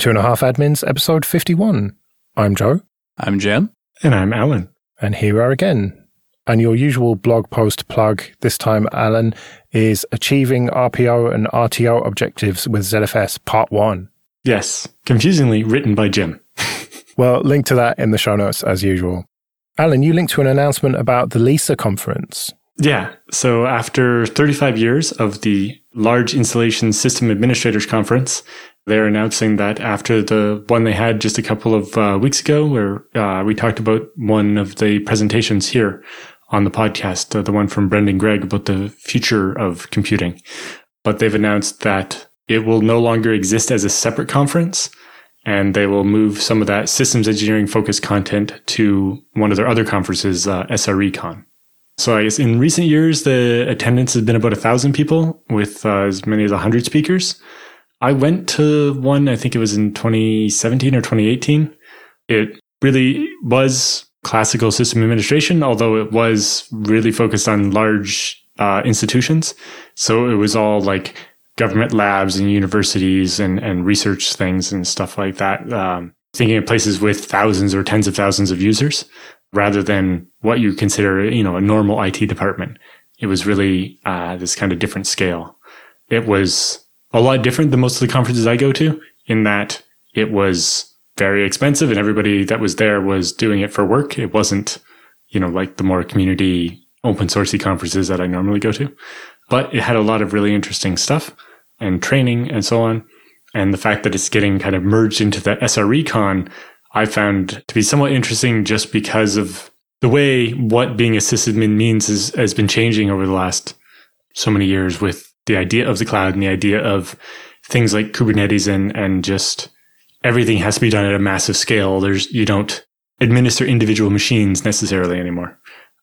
Two and a Half Admins, episode 51. I'm Joe. I'm Jim. And I'm Allan. And here we are again. And your usual blog post plug, this time, Allan, is Achieving RPO and RTO Objectives with ZFS Part 1. Yes, confusingly written by Jim. well, link to that in the show notes as usual. Allan, you linked to an announcement about the LISA conference. Yeah. So after 35 years of the Large Installation System Administrators Conference, they're announcing that after the one they had just a couple of uh, weeks ago, where uh, we talked about one of the presentations here on the podcast, uh, the one from Brendan Gregg about the future of computing. But they've announced that it will no longer exist as a separate conference and they will move some of that systems engineering focused content to one of their other conferences, uh, SRECon. So I guess in recent years, the attendance has been about a thousand people with uh, as many as a hundred speakers. I went to one, I think it was in 2017 or 2018. It really was classical system administration, although it was really focused on large uh, institutions. So it was all like government labs and universities and, and research things and stuff like that. Um, thinking of places with thousands or tens of thousands of users rather than what you consider, you know, a normal IT department. It was really uh, this kind of different scale. It was a lot different than most of the conferences I go to in that it was very expensive and everybody that was there was doing it for work. It wasn't, you know, like the more community open sourcey conferences that I normally go to, but it had a lot of really interesting stuff and training and so on. And the fact that it's getting kind of merged into the SRECon, I found to be somewhat interesting just because of the way what being a sysadmin means is, has been changing over the last so many years with the idea of the cloud and the idea of things like Kubernetes and, and just everything has to be done at a massive scale. There's, you don't administer individual machines necessarily anymore.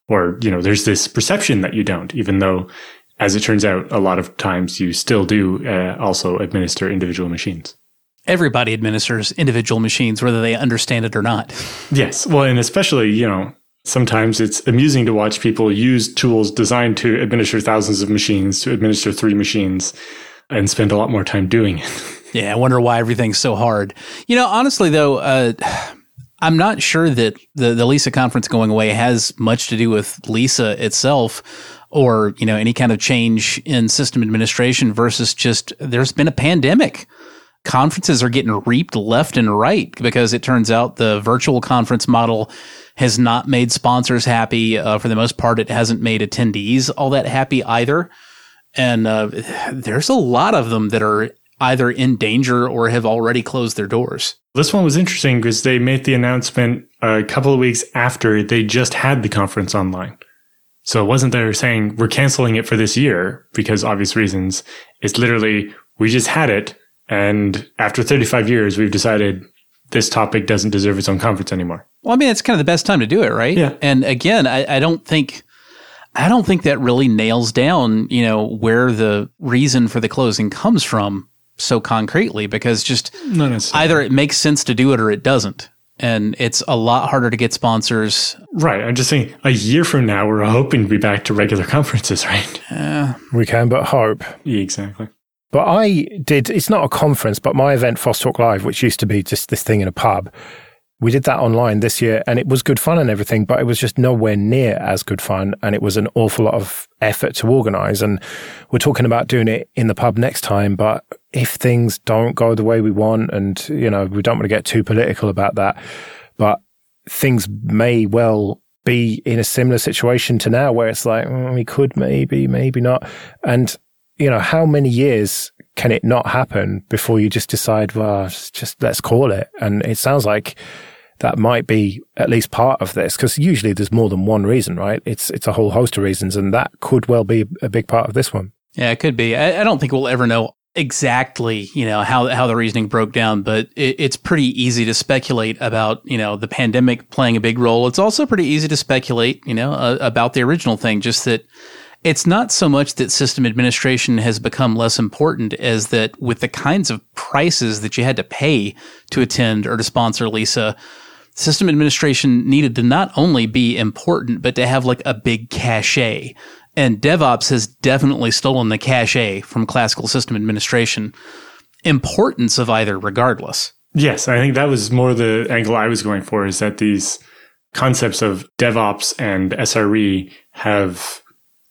Or, you know, there's this perception that you don't, even though as it turns out, a lot of times you still do uh, also administer individual machines. Everybody administers individual machines, whether they understand it or not. Yes. Well, and especially, you know, sometimes it's amusing to watch people use tools designed to administer thousands of machines to administer three machines and spend a lot more time doing it. yeah. I wonder why everything's so hard. You know, honestly, though, uh, I'm not sure that the, the LISA conference going away has much to do with LISA itself or, you know, any kind of change in system administration versus just there's been a pandemic. Conferences are getting reaped left and right because it turns out the virtual conference model has not made sponsors happy. Uh, for the most part, it hasn't made attendees all that happy either. And uh, there's a lot of them that are either in danger or have already closed their doors. This one was interesting because they made the announcement a couple of weeks after they just had the conference online. So it wasn't they're saying we're canceling it for this year because obvious reasons. It's literally we just had it. And after 35 years, we've decided this topic doesn't deserve its own conference anymore. Well, I mean, it's kind of the best time to do it, right? Yeah. And again, I, I don't think, I don't think that really nails down, you know, where the reason for the closing comes from so concretely because just either it makes sense to do it or it doesn't and it's a lot harder to get sponsors. Right. I'm just saying, a year from now, we're hoping to be back to regular conferences, right? Yeah. We can but hope. Exactly. But I did, it's not a conference, but my event, FOSS Talk Live, which used to be just this thing in a pub, we did that online this year and it was good fun and everything, but it was just nowhere near as good fun. And it was an awful lot of effort to organize. And we're talking about doing it in the pub next time. But if things don't go the way we want, and, you know, we don't want to get too political about that, but things may well be in a similar situation to now where it's like, mm, we could maybe, maybe not. And, you know, how many years can it not happen before you just decide, well, just let's call it? And it sounds like, that might be at least part of this because usually there's more than one reason, right? It's it's a whole host of reasons, and that could well be a big part of this one. Yeah, it could be. I, I don't think we'll ever know exactly, you know, how how the reasoning broke down, but it, it's pretty easy to speculate about, you know, the pandemic playing a big role. It's also pretty easy to speculate, you know, uh, about the original thing, just that it's not so much that system administration has become less important as that with the kinds of prices that you had to pay to attend or to sponsor Lisa, system administration needed to not only be important, but to have like a big cachet. And DevOps has definitely stolen the cachet from classical system administration. Importance of either, regardless. Yes, I think that was more the angle I was going for is that these concepts of DevOps and SRE have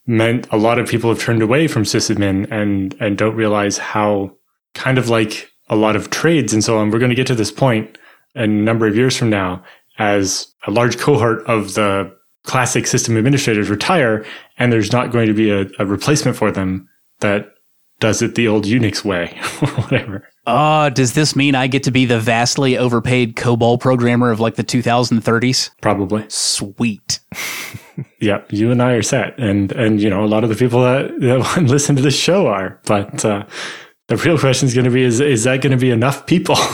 meant a lot of people have turned away from sysadmin and and don't realize how kind of like a lot of trades and so on. We're going to get to this point a number of years from now as a large cohort of the classic system administrators retire and there's not going to be a, a replacement for them that does it the old Unix way or whatever. Oh, does this mean I get to be the vastly overpaid COBOL programmer of like the 2030s? Probably. Sweet. yeah, you and I are set, and and you know a lot of the people that, that listen to this show are. But uh, the real question is going to be: is is that going to be enough people?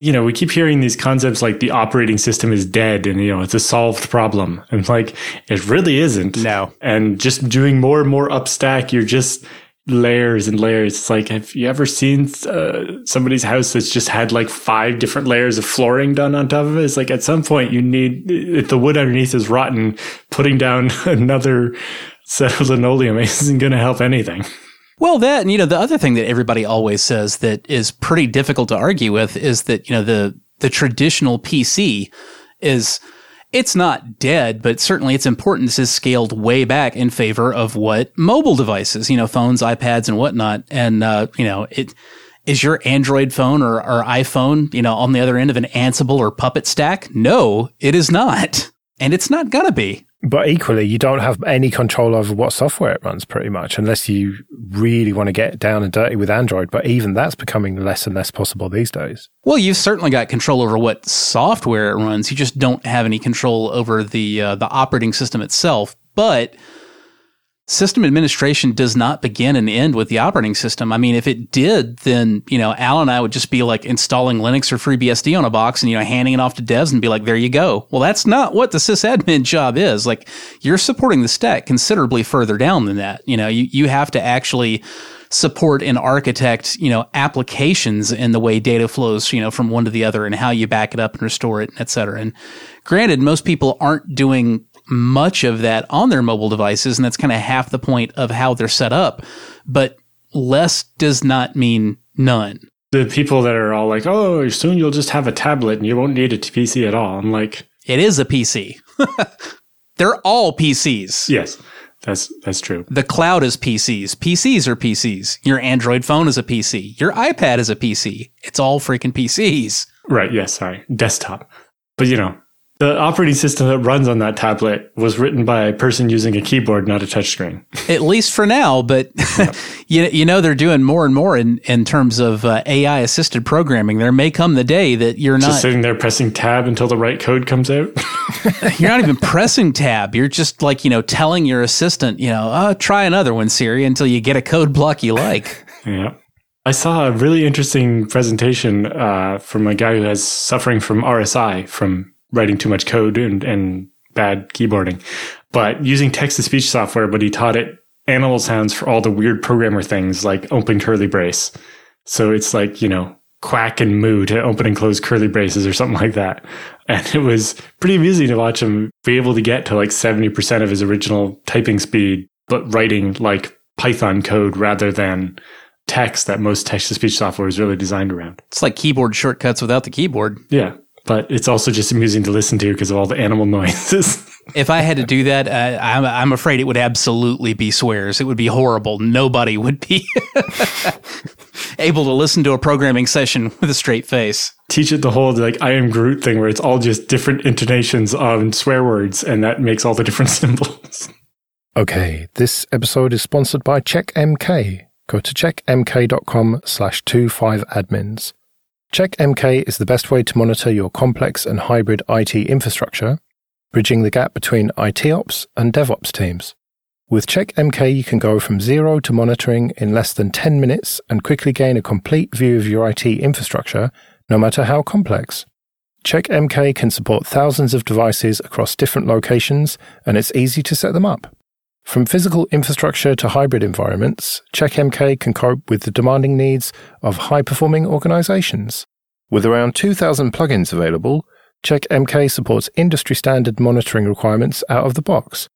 you know, we keep hearing these concepts like the operating system is dead and, you know, it's a solved problem. And like, it really isn't. No. And just doing more and more upstack, you're just layers and layers. It's like, have you ever seen uh, somebody's house that's just had like five different layers of flooring done on top of it? It's like at some point you need, if the wood underneath is rotten, putting down another set of linoleum isn't going to help anything. Well, that and you know the other thing that everybody always says that is pretty difficult to argue with is that you know the the traditional PC is it's not dead, but certainly its importance is scaled way back in favor of what mobile devices, you know, phones, iPads, and whatnot. And, uh, you know, it is your Android phone or, or iPhone, you know, on the other end of an Ansible or Puppet stack? No, it is not. And it's not gonna be. But equally, you don't have any control over what software it runs pretty much, unless you really want to get down and dirty with Android. But even that's becoming less and less possible these days. Well, you've certainly got control over what software it runs. You just don't have any control over the uh, the operating system itself. But system administration does not begin and end with the operating system. I mean, if it did, then, you know, Al and I would just be like installing Linux or FreeBSD on a box and, you know, handing it off to devs and be like, there you go. Well, that's not what the sysadmin job is. Like, you're supporting the stack considerably further down than that. You know, you, you have to actually support and architect, you know, applications in the way data flows, you know, from one to the other and how you back it up and restore it, et cetera. And granted, most people aren't doing much of that on their mobile devices, and that's kind of half the point of how they're set up. But less does not mean none. The people that are all like, "Oh, soon you'll just have a tablet and you won't need a PC at all." I'm like, it is a PC. They're all PCs. Yes. That's that's true. The cloud is PCs. PCs are PCs. Your Android phone is a PC. Your iPad is a PC. It's all freaking PCs. Right, yes, sorry. Desktop. But you know, the operating system that runs on that tablet was written by a person using a keyboard, not a touchscreen. At least for now, but you, you know they're doing more and more in, in terms of uh, AI assisted programming. There may come the day that you're not just not sitting there pressing tab until the right code comes out. you're not even pressing tab. You're just like you know telling your assistant, you know, oh, try another one, Siri, until you get a code block you like. yeah. I saw a really interesting presentation uh, from a guy who has suffering from RSI from writing too much code and, and bad keyboarding, but using text to speech software, but he taught it animal sounds for all the weird programmer things like open curly brace. So it's like, you know, quack and moo to open and close curly braces or something like that. And it was pretty amusing to watch him be able to get to like 70% of his original typing speed, but writing like Python code rather than text that most text to speech software is really designed around. It's like keyboard shortcuts without the keyboard. Yeah but it's also just amusing to listen to because of all the animal noises. if I had to do that, uh, I'm, I'm afraid it would absolutely be swears. It would be horrible. Nobody would be able to listen to a programming session with a straight face. Teach it the whole like I am Groot thing where it's all just different intonations on swear words, and that makes all the different symbols. Okay, this episode is sponsored by CheckMK. Go to checkmk.com slash 25admins. CheckMK is the best way to monitor your complex and hybrid IT infrastructure, bridging the gap between IT ops and DevOps teams. With CheckMK, you can go from zero to monitoring in less than 10 minutes and quickly gain a complete view of your IT infrastructure, no matter how complex. CheckMK can support thousands of devices across different locations, and it's easy to set them up. From physical infrastructure to hybrid environments, CheckMK can cope with the demanding needs of high performing organizations. With around 2,000 plugins available, CheckMK supports industry standard monitoring requirements out of the box.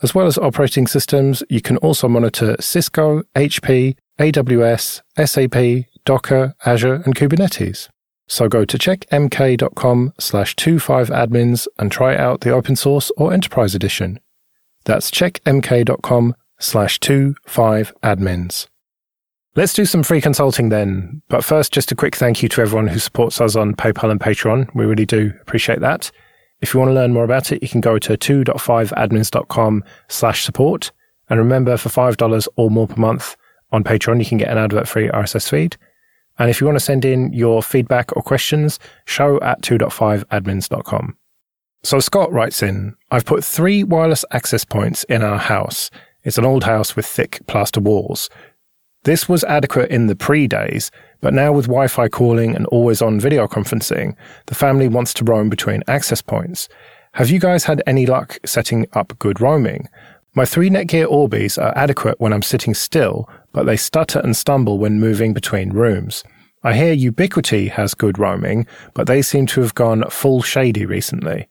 As well as operating systems, you can also monitor Cisco, HP, AWS, SAP, Docker, Azure, and Kubernetes. So go to checkmk.com slash 25admins and try out the open source or enterprise edition. That's checkmk.com slash 25admins. Let's do some free consulting then. But first, just a quick thank you to everyone who supports us on PayPal and Patreon. We really do appreciate that. If you want to learn more about it, you can go to 2.5admins.com slash support. And remember, for $5 or more per month on Patreon, you can get an advert free RSS feed. And if you want to send in your feedback or questions, show at 2.5admins.com. So Scott writes in, I've put three wireless access points in our house. It's an old house with thick plaster walls. This was adequate in the pre days, but now with Wi Fi calling and always on video conferencing, the family wants to roam between access points. Have you guys had any luck setting up good roaming? My three Netgear Orbis are adequate when I'm sitting still, but they stutter and stumble when moving between rooms. I hear Ubiquiti has good roaming, but they seem to have gone full shady recently.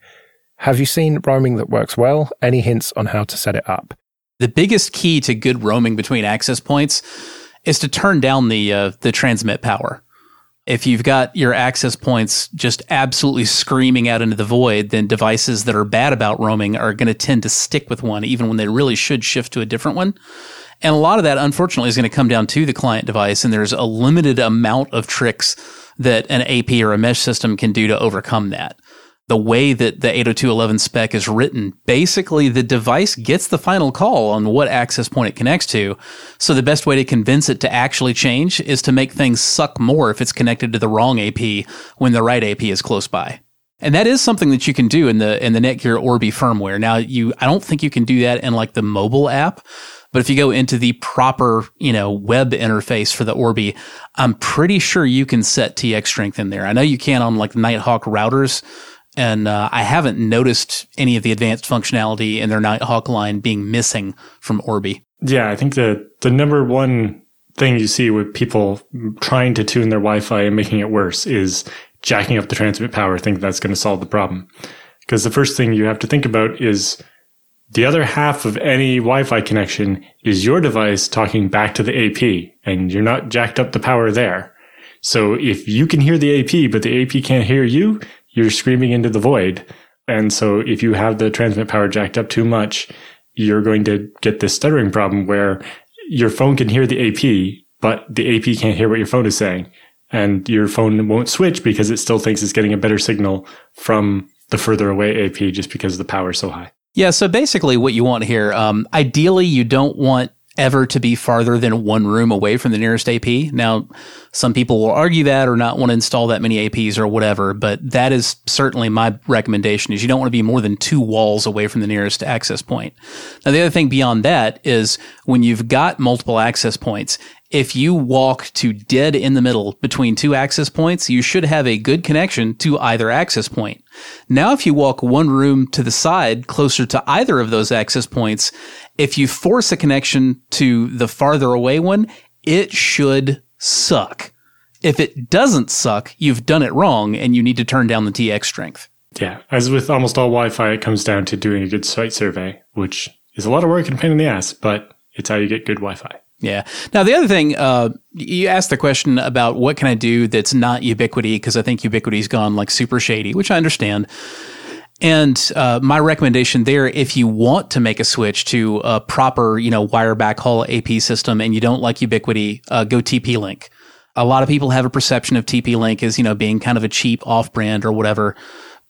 Have you seen roaming that works well? Any hints on how to set it up? The biggest key to good roaming between access points is to turn down the uh, the transmit power. If you've got your access points just absolutely screaming out into the void, then devices that are bad about roaming are going to tend to stick with one, even when they really should shift to a different one. And a lot of that, unfortunately, is going to come down to the client device. And there's a limited amount of tricks that an AP or a mesh system can do to overcome that the way that the 802.11 spec is written, basically the device gets the final call on what access point it connects to. So the best way to convince it to actually change is to make things suck more if it's connected to the wrong AP when the right AP is close by. And that is something that you can do in the in the Netgear Orbi firmware. Now you I don't think you can do that in like the mobile app, but if you go into the proper, you know, web interface for the Orbi, I'm pretty sure you can set TX strength in there. I know you can on like Nighthawk routers, and uh, I haven't noticed any of the advanced functionality in their Nighthawk line being missing from Orbi. Yeah, I think the the number one thing you see with people trying to tune their Wi-Fi and making it worse is jacking up the transmit power, thinking that's going to solve the problem. Because the first thing you have to think about is the other half of any Wi-Fi connection is your device talking back to the AP, and you're not jacked up the power there. So if you can hear the AP, but the AP can't hear you, you're screaming into the void. And so if you have the transmit power jacked up too much, you're going to get this stuttering problem where your phone can hear the AP, but the AP can't hear what your phone is saying. And your phone won't switch because it still thinks it's getting a better signal from the further away AP just because the power is so high. Yeah. So basically, what you want here, um, ideally, you don't want ever to be farther than one room away from the nearest AP. Now, some people will argue that or not want to install that many APs or whatever, but that is certainly my recommendation is you don't want to be more than two walls away from the nearest access point. Now, the other thing beyond that is when you've got multiple access points, if you walk to dead in the middle between two access points, you should have a good connection to either access point. Now, if you walk one room to the side closer to either of those access points, if you force a connection to the farther away one, it should suck. If it doesn't suck, you've done it wrong and you need to turn down the TX strength. Yeah. As with almost all Wi Fi, it comes down to doing a good site survey, which is a lot of work and pain in the ass, but it's how you get good Wi Fi. Yeah. Now the other thing, uh, you asked the question about what can I do that's not Ubiquiti, because I think Ubiquiti's gone like super shady, which I understand. And uh, my recommendation there, if you want to make a switch to a proper, you know, wire backhaul AP system and you don't like Ubiquiti, uh, go TP Link. A lot of people have a perception of TP Link as you know being kind of a cheap off-brand or whatever,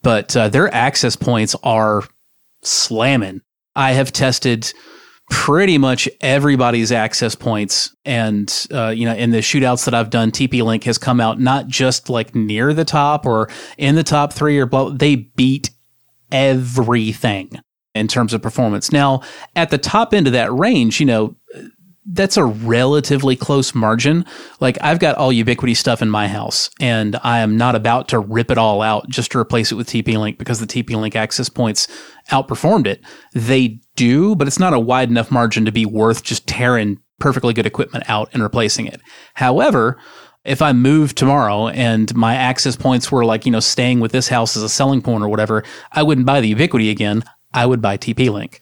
but uh, their access points are slamming. I have tested pretty much everybody's access points. And, uh, you know, in the shootouts that I've done, TP Link has come out not just like near the top or in the top three or blah, they beat everything in terms of performance. Now, at the top end of that range, you know, that's a relatively close margin. Like I've got all Ubiquiti stuff in my house and I am not about to rip it all out just to replace it with TP Link because the TP Link access points outperformed it. They do, but it's not a wide enough margin to be worth just tearing perfectly good equipment out and replacing it. However, if I move tomorrow and my access points were like, you know, staying with this house as a selling point or whatever, I wouldn't buy the Ubiquiti again. I would buy TP Link.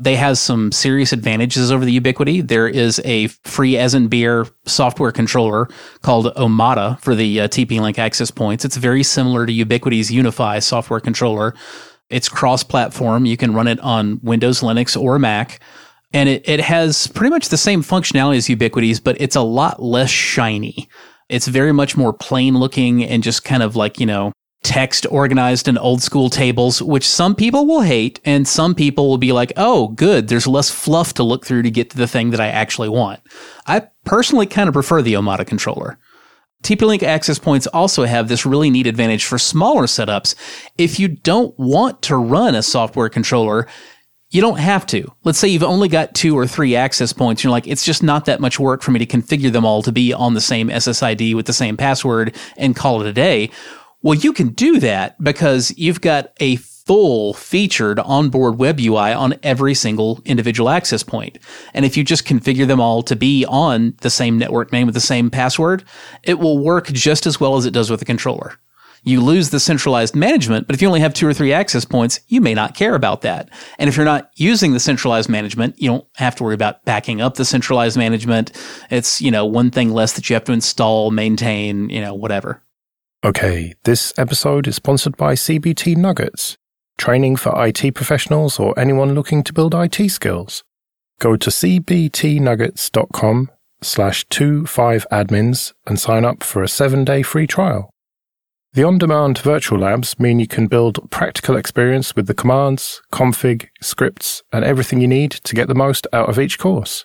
They have some serious advantages over the Ubiquiti. There is a free as in beer software controller called Omada for the uh, TP-Link access points. It's very similar to Ubiquiti's UniFi software controller. It's cross-platform. You can run it on Windows, Linux, or Mac. And it, it has pretty much the same functionality as Ubiquiti's, but it's a lot less shiny. It's very much more plain looking and just kind of like, you know, text organized in old school tables, which some people will hate, and some people will be like, oh, good, there's less fluff to look through to get to the thing that I actually want. I personally kind of prefer the Omada controller. TP-Link access points also have this really neat advantage for smaller setups. If you don't want to run a software controller, you don't have to. Let's say you've only got two or three access points. You're like, it's just not that much work for me to configure them all to be on the same SSID with the same password and call it a day. Well, you can do that because you've got a full featured onboard web UI on every single individual access point. And if you just configure them all to be on the same network name with the same password, it will work just as well as it does with the controller. You lose the centralized management, but if you only have two or three access points, you may not care about that. And if you're not using the centralized management, you don't have to worry about backing up the centralized management. It's, you know, one thing less that you have to install, maintain, you know, whatever. Okay, this episode is sponsored by CBT Nuggets, training for IT professionals or anyone looking to build IT skills. Go to cbtnuggets.com slash 25admins and sign up for a seven day free trial. The on demand virtual labs mean you can build practical experience with the commands, config, scripts, and everything you need to get the most out of each course.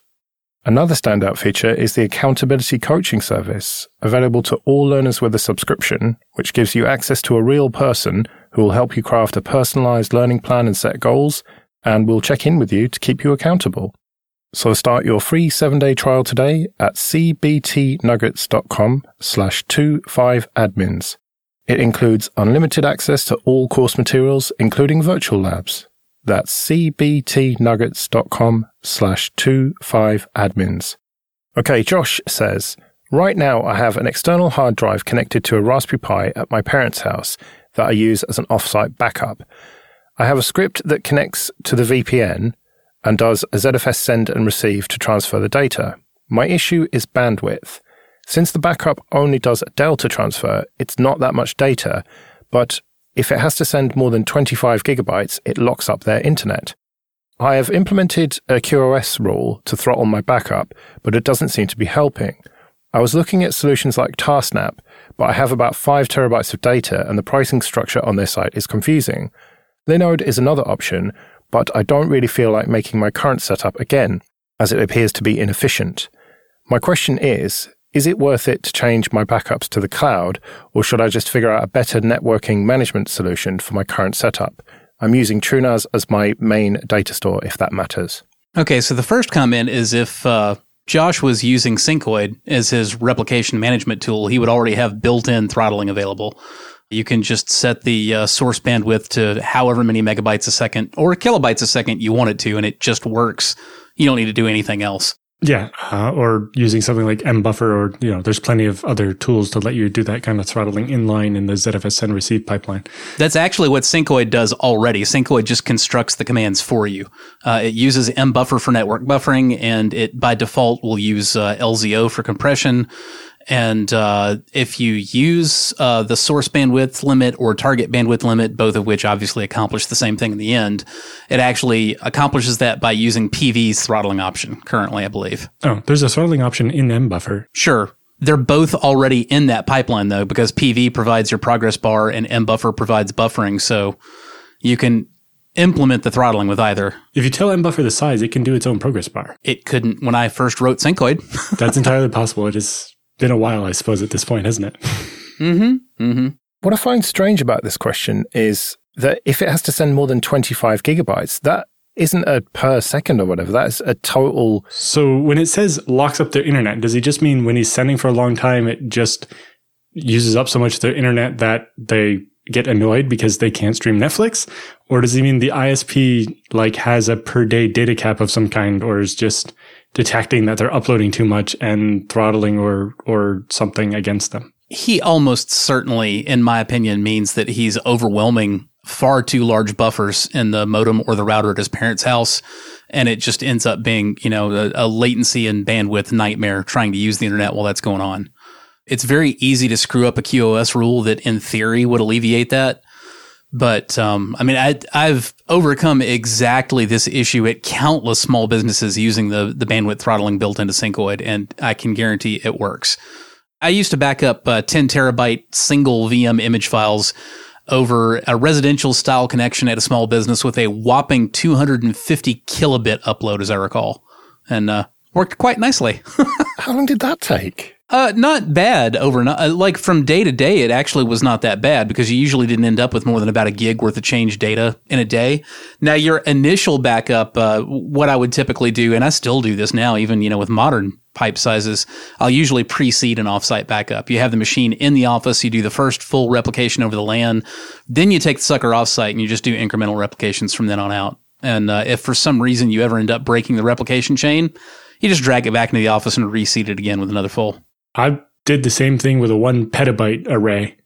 Another standout feature is the Accountability Coaching Service, available to all learners with a subscription, which gives you access to a real person who will help you craft a personalized learning plan and set goals, and will check in with you to keep you accountable. So start your free seven-day trial today at cbtnuggets.com slash 25admins. It includes unlimited access to all course materials, including virtual labs. That's cbtnuggets.com slash 25admins. Okay, Josh says, Right now I have an external hard drive connected to a Raspberry Pi at my parents' house that I use as an offsite backup. I have a script that connects to the VPN and does a ZFS send and receive to transfer the data. My issue is bandwidth. Since the backup only does a delta transfer, it's not that much data, but if it has to send more than 25 gigabytes, it locks up their internet. I have implemented a QoS rule to throttle my backup, but it doesn't seem to be helping. I was looking at solutions like Tarsnap, but I have about 5 terabytes of data and the pricing structure on their site is confusing. Linode is another option, but I don't really feel like making my current setup again, as it appears to be inefficient. My question is is it worth it to change my backups to the cloud, or should I just figure out a better networking management solution for my current setup? I'm using TrueNAS as my main data store, if that matters. Okay, so the first comment is if uh, Josh was using Syncoid as his replication management tool, he would already have built in throttling available. You can just set the uh, source bandwidth to however many megabytes a second or kilobytes a second you want it to, and it just works. You don't need to do anything else. Yeah, uh, or using something like mbuffer, or you know, there's plenty of other tools to let you do that kind of throttling inline in the ZFS send receive pipeline. That's actually what Syncoid does already. Syncoid just constructs the commands for you. Uh, it uses mbuffer for network buffering, and it by default will use uh, LZO for compression. And uh, if you use uh, the source bandwidth limit or target bandwidth limit, both of which obviously accomplish the same thing in the end, it actually accomplishes that by using PV's throttling option currently, I believe. Oh, there's a throttling option in mbuffer. Sure. They're both already in that pipeline though, because PV provides your progress bar and mbuffer provides buffering. So you can implement the throttling with either. If you tell mbuffer the size, it can do its own progress bar. It couldn't when I first wrote Syncoid. That's entirely possible. It is been a while, I suppose, at this point, hasn't it? mm-hmm. Mm-hmm. What I find strange about this question is that if it has to send more than 25 gigabytes, that isn't a per second or whatever. That's a total. So when it says locks up their internet, does he just mean when he's sending for a long time, it just uses up so much of their internet that they get annoyed because they can't stream Netflix? Or does he mean the ISP like has a per day data cap of some kind or is just detecting that they're uploading too much and throttling or or something against them. He almost certainly, in my opinion, means that he's overwhelming far too large buffers in the modem or the router at his parents' house and it just ends up being, you know, a, a latency and bandwidth nightmare trying to use the internet while that's going on. It's very easy to screw up a QoS rule that in theory would alleviate that. But um, I mean, I, I've overcome exactly this issue at countless small businesses using the the bandwidth throttling built into Syncoid, and I can guarantee it works. I used to back up uh, 10 terabyte single VM image files over a residential style connection at a small business with a whopping 250 kilobit upload, as I recall, and uh, worked quite nicely. How long did that take? Uh, not bad overnight. Uh, like from day to day, it actually was not that bad because you usually didn't end up with more than about a gig worth of change data in a day. Now, your initial backup, uh, what I would typically do, and I still do this now, even you know with modern pipe sizes, I'll usually preseed an offsite backup. You have the machine in the office, you do the first full replication over the LAN, then you take the sucker offsite and you just do incremental replications from then on out. And uh, if for some reason you ever end up breaking the replication chain, you just drag it back into the office and reseed it again with another full. I did the same thing with a one petabyte array.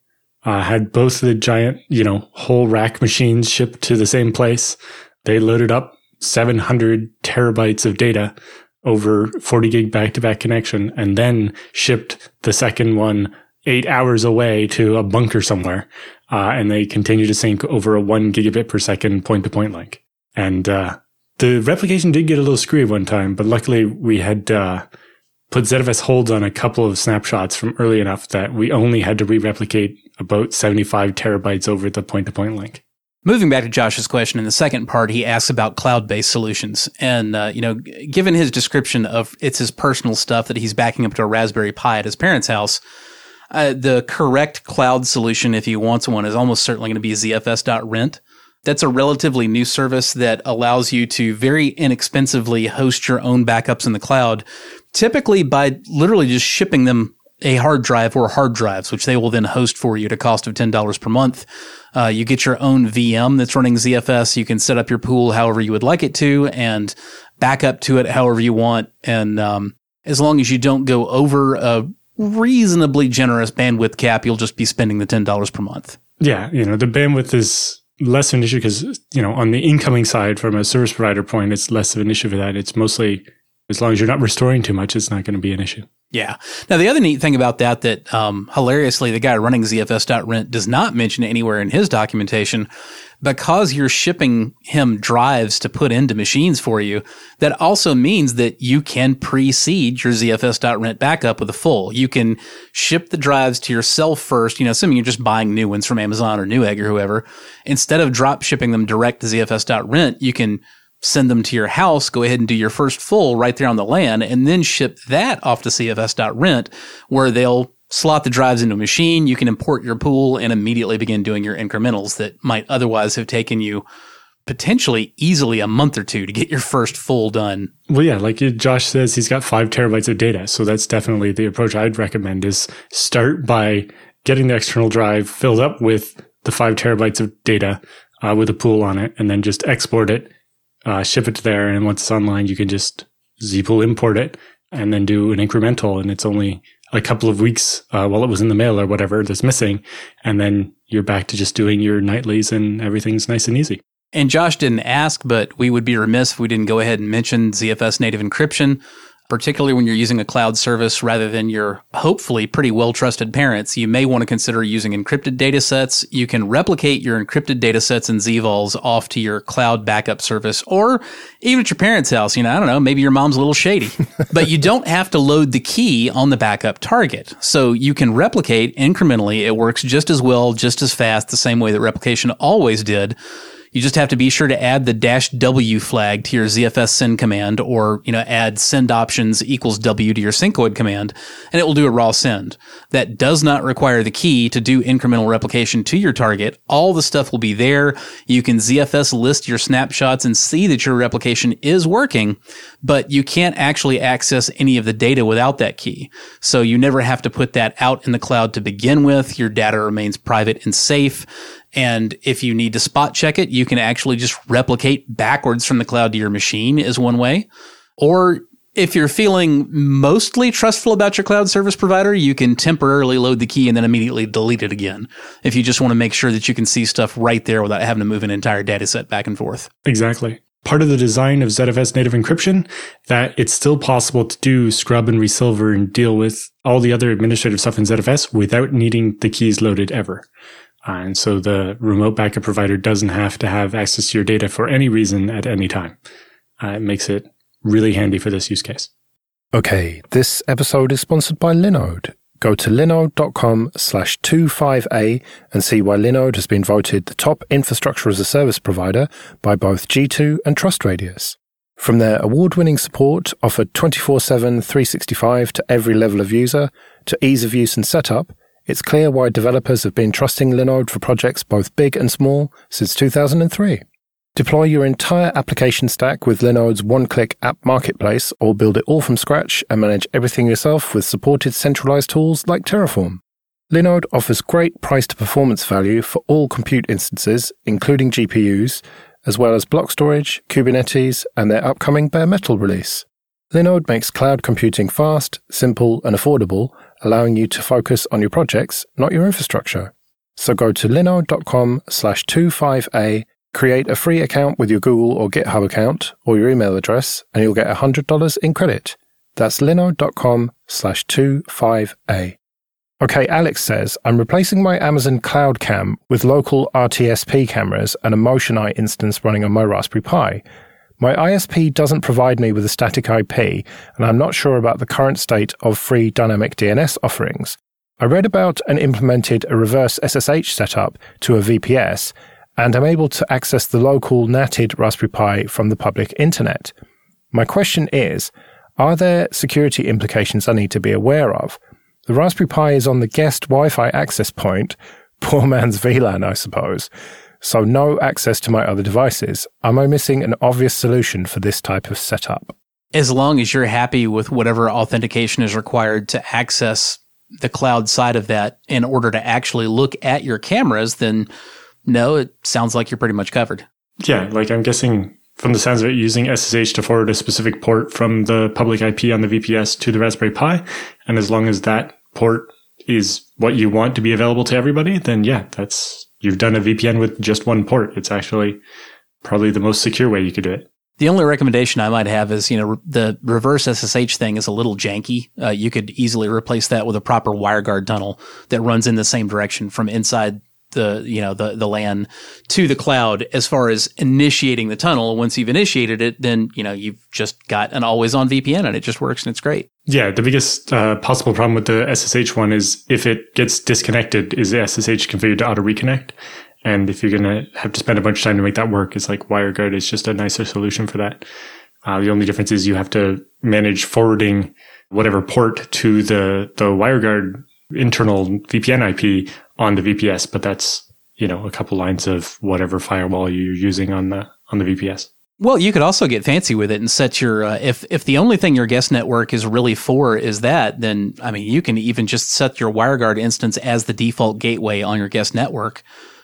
I uh, had both the giant, you know, whole rack machines shipped to the same place. They loaded up 700 terabytes of data over 40 gig back to back connection and then shipped the second one eight hours away to a bunker somewhere. Uh, and they continue to sync over a one gigabit per second point to point link. And, uh, the replication did get a little screwy one time, but luckily we had, put ZFS holds on a couple of snapshots from early enough that we only had to re-replicate about 75 terabytes over the point-to-point link. Moving back to Josh's question in the second part, he asks about cloud-based solutions, and uh, you know, given his description of it's his personal stuff that he's backing up to a Raspberry Pi at his parents' house, uh, the correct cloud solution, if he wants one, is almost certainly going to be ZFS.rent. That's a relatively new service that allows you to very inexpensively host your own backups in the cloud, typically by literally just shipping them a hard drive or hard drives, which they will then host for you at a cost of $10 per month. Uh, you get your own VM that's running ZFS. You can set up your pool however you would like it to and back up to it however you want. And um, as long as you don't go over a reasonably generous bandwidth cap, you'll just be spending the $10 per month. Yeah. You know, the bandwidth is less of an issue because, you know, on the incoming side from a service provider point, it's less of an issue for that. It's mostly as long as you're not restoring too much, it's not going to be an issue. Yeah. Now, the other neat thing about that, that um, hilariously, the guy running ZFS.rent does not mention anywhere in his documentation, because you're shipping him drives to put into machines for you, that also means that you can preseed your ZFS.rent backup with a full. You can ship the drives to yourself first, you know, assuming you're just buying new ones from Amazon or Newegg or whoever. Instead of drop shipping them direct to ZFS.rent, you can send them to your house, go ahead and do your first full right there on the LAN, and then ship that off to ZFS.rent, where they'll slot the drives into a machine. You can import your pool and immediately begin doing your incrementals that might otherwise have taken you potentially easily a month or two to get your first full done. Well, yeah, like Josh says, he's got five terabytes of data. So that's definitely the approach I'd recommend is start by getting the external drive filled up with the five terabytes of data uh, with a pool on it, and then just export it uh, ship it to there. And once it's online, you can just zpool import it and then do an incremental. And it's only a couple of weeks uh, while it was in the mail or whatever that's missing. And then you're back to just doing your nightlies and everything's nice and easy. And Josh didn't ask, but we would be remiss if we didn't go ahead and mention ZFS native encryption particularly when you're using a cloud service rather than your hopefully pretty well trusted parents, you may want to consider using encrypted data sets. You can replicate your encrypted data sets and ZVols off to your cloud backup service or even at your parents' house. You know, I don't know, maybe your mom's a little shady, but you don't have to load the key on the backup target. So you can replicate incrementally. It works just as well, just as fast, the same way that replication always did. You just have to be sure to add the dash W flag to your ZFS send command or, you know, add send options equals W to your syncoid command and it will do a raw send. That does not require the key to do incremental replication to your target. All the stuff will be there. You can ZFS list your snapshots and see that your replication is working, but you can't actually access any of the data without that key. So you never have to put that out in the cloud to begin with. Your data remains private and safe. And if you need to spot check it, you can actually just replicate backwards from the cloud to your machine is one way. Or if you're feeling mostly trustful about your cloud service provider, you can temporarily load the key and then immediately delete it again. If you just want to make sure that you can see stuff right there without having to move an entire data set back and forth. Exactly. part of the design of ZFS native encryption that it's still possible to do scrub and resilver and deal with all the other administrative stuff in ZFS without needing the keys loaded ever. Uh, and so the remote backup provider doesn't have to have access to your data for any reason at any time. Uh, it makes it really handy for this use case. Okay, this episode is sponsored by Linode. Go to linode.com slash 25A and see why Linode has been voted the top infrastructure as a service provider by both G2 and TrustRadius. From their award winning support offered 24 7, 365 to every level of user, to ease of use and setup, it's clear why developers have been trusting Linode for projects both big and small since 2003. Deploy your entire application stack with Linode's one click app marketplace or build it all from scratch and manage everything yourself with supported centralized tools like Terraform. Linode offers great price to performance value for all compute instances, including GPUs, as well as block storage, Kubernetes, and their upcoming bare metal release. Linode makes cloud computing fast, simple, and affordable, allowing you to focus on your projects, not your infrastructure. So go to linode.com slash 25A Create a free account with your Google or GitHub account or your email address, and you'll get $100 in credit. That's linode.com slash 25A. Okay, Alex says, I'm replacing my Amazon Cloud Cam with local RTSP cameras and a MotionEye instance running on my Raspberry Pi. My ISP doesn't provide me with a static IP, and I'm not sure about the current state of free dynamic DNS offerings. I read about and implemented a reverse SSH setup to a VPS, and I'm able to access the local NATed Raspberry Pi from the public internet. My question is, are there security implications I need to be aware of? The Raspberry Pi is on the guest Wi-Fi access point, poor man's VLAN, I suppose, so no access to my other devices. Am I missing an obvious solution for this type of setup? As long as you're happy with whatever authentication is required to access the cloud side of that in order to actually look at your cameras, then no, it sounds like you're pretty much covered. Yeah, like I'm guessing from the sounds of it, using SSH to forward a specific port from the public IP on the VPS to the Raspberry Pi. And as long as that port is what you want to be available to everybody, then yeah, that's, you've done a VPN with just one port. It's actually probably the most secure way you could do it. The only recommendation I might have is, you know, the reverse SSH thing is a little janky. Uh, you could easily replace that with a proper WireGuard tunnel that runs in the same direction from inside the you know the the LAN to the cloud as far as initiating the tunnel. Once you've initiated it then you know you've just got an always on vpn and it just works and it's great. Yeah the biggest uh, possible problem with the ssh one is if it gets disconnected is the ssh configured to auto reconnect? And if you're going to have to spend a bunch of time to make that work it's like wireguard is just a nicer solution for that. Uh, the only difference is you have to manage forwarding whatever port to the the wireguard internal vpn ip on the VPS, but that's, you know, a couple lines of whatever firewall you're using on the on the VPS. Well, you could also get fancy with it and set your uh, if if the only thing your guest network is really for is that, then I mean, you can even just set your WireGuard instance as the default gateway on your guest network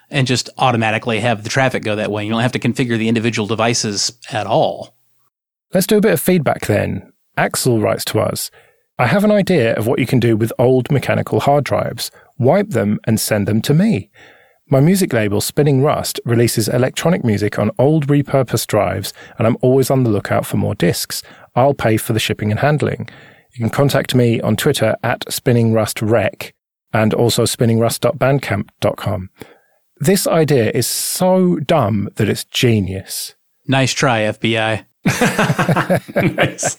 and just automatically have the traffic go that way. You don't have to configure the individual devices at all. Let's do a bit of feedback then. Axel writes to us, I have an idea of what you can do with old mechanical hard drives wipe them, and send them to me. My music label, Spinning Rust, releases electronic music on old repurposed drives, and I'm always on the lookout for more discs. I'll pay for the shipping and handling. You can contact me on Twitter at spinningrust.rec and also spinningrust.bandcamp.com. This idea is so dumb that it's genius. Nice try, FBI. nice.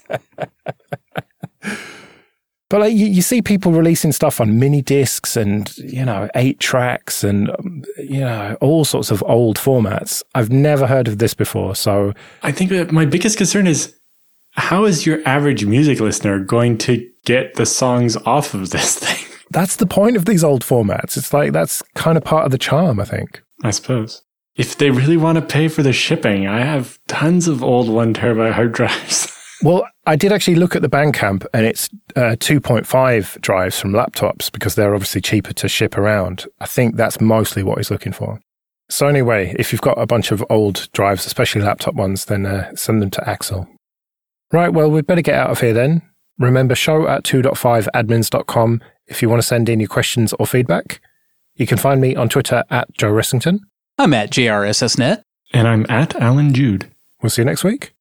But like, you, you, see people releasing stuff on mini discs and, you know, eight tracks and, um, you know, all sorts of old formats. I've never heard of this before. So I think that my biggest concern is how is your average music listener going to get the songs off of this thing? That's the point of these old formats. It's like that's kind of part of the charm, I think. I suppose. If they really want to pay for the shipping, I have tons of old one terabyte hard drives. Well, I did actually look at the Bandcamp and it's uh, 2.5 drives from laptops because they're obviously cheaper to ship around. I think that's mostly what he's looking for. So, anyway, if you've got a bunch of old drives, especially laptop ones, then uh, send them to Axel. Right, well, we'd better get out of here then. Remember, show at 2.5admins.com if you want to send in your questions or feedback. You can find me on Twitter at Joe Ressington. I'm at JRSSNet. And I'm at Allan Jude. We'll see you next week.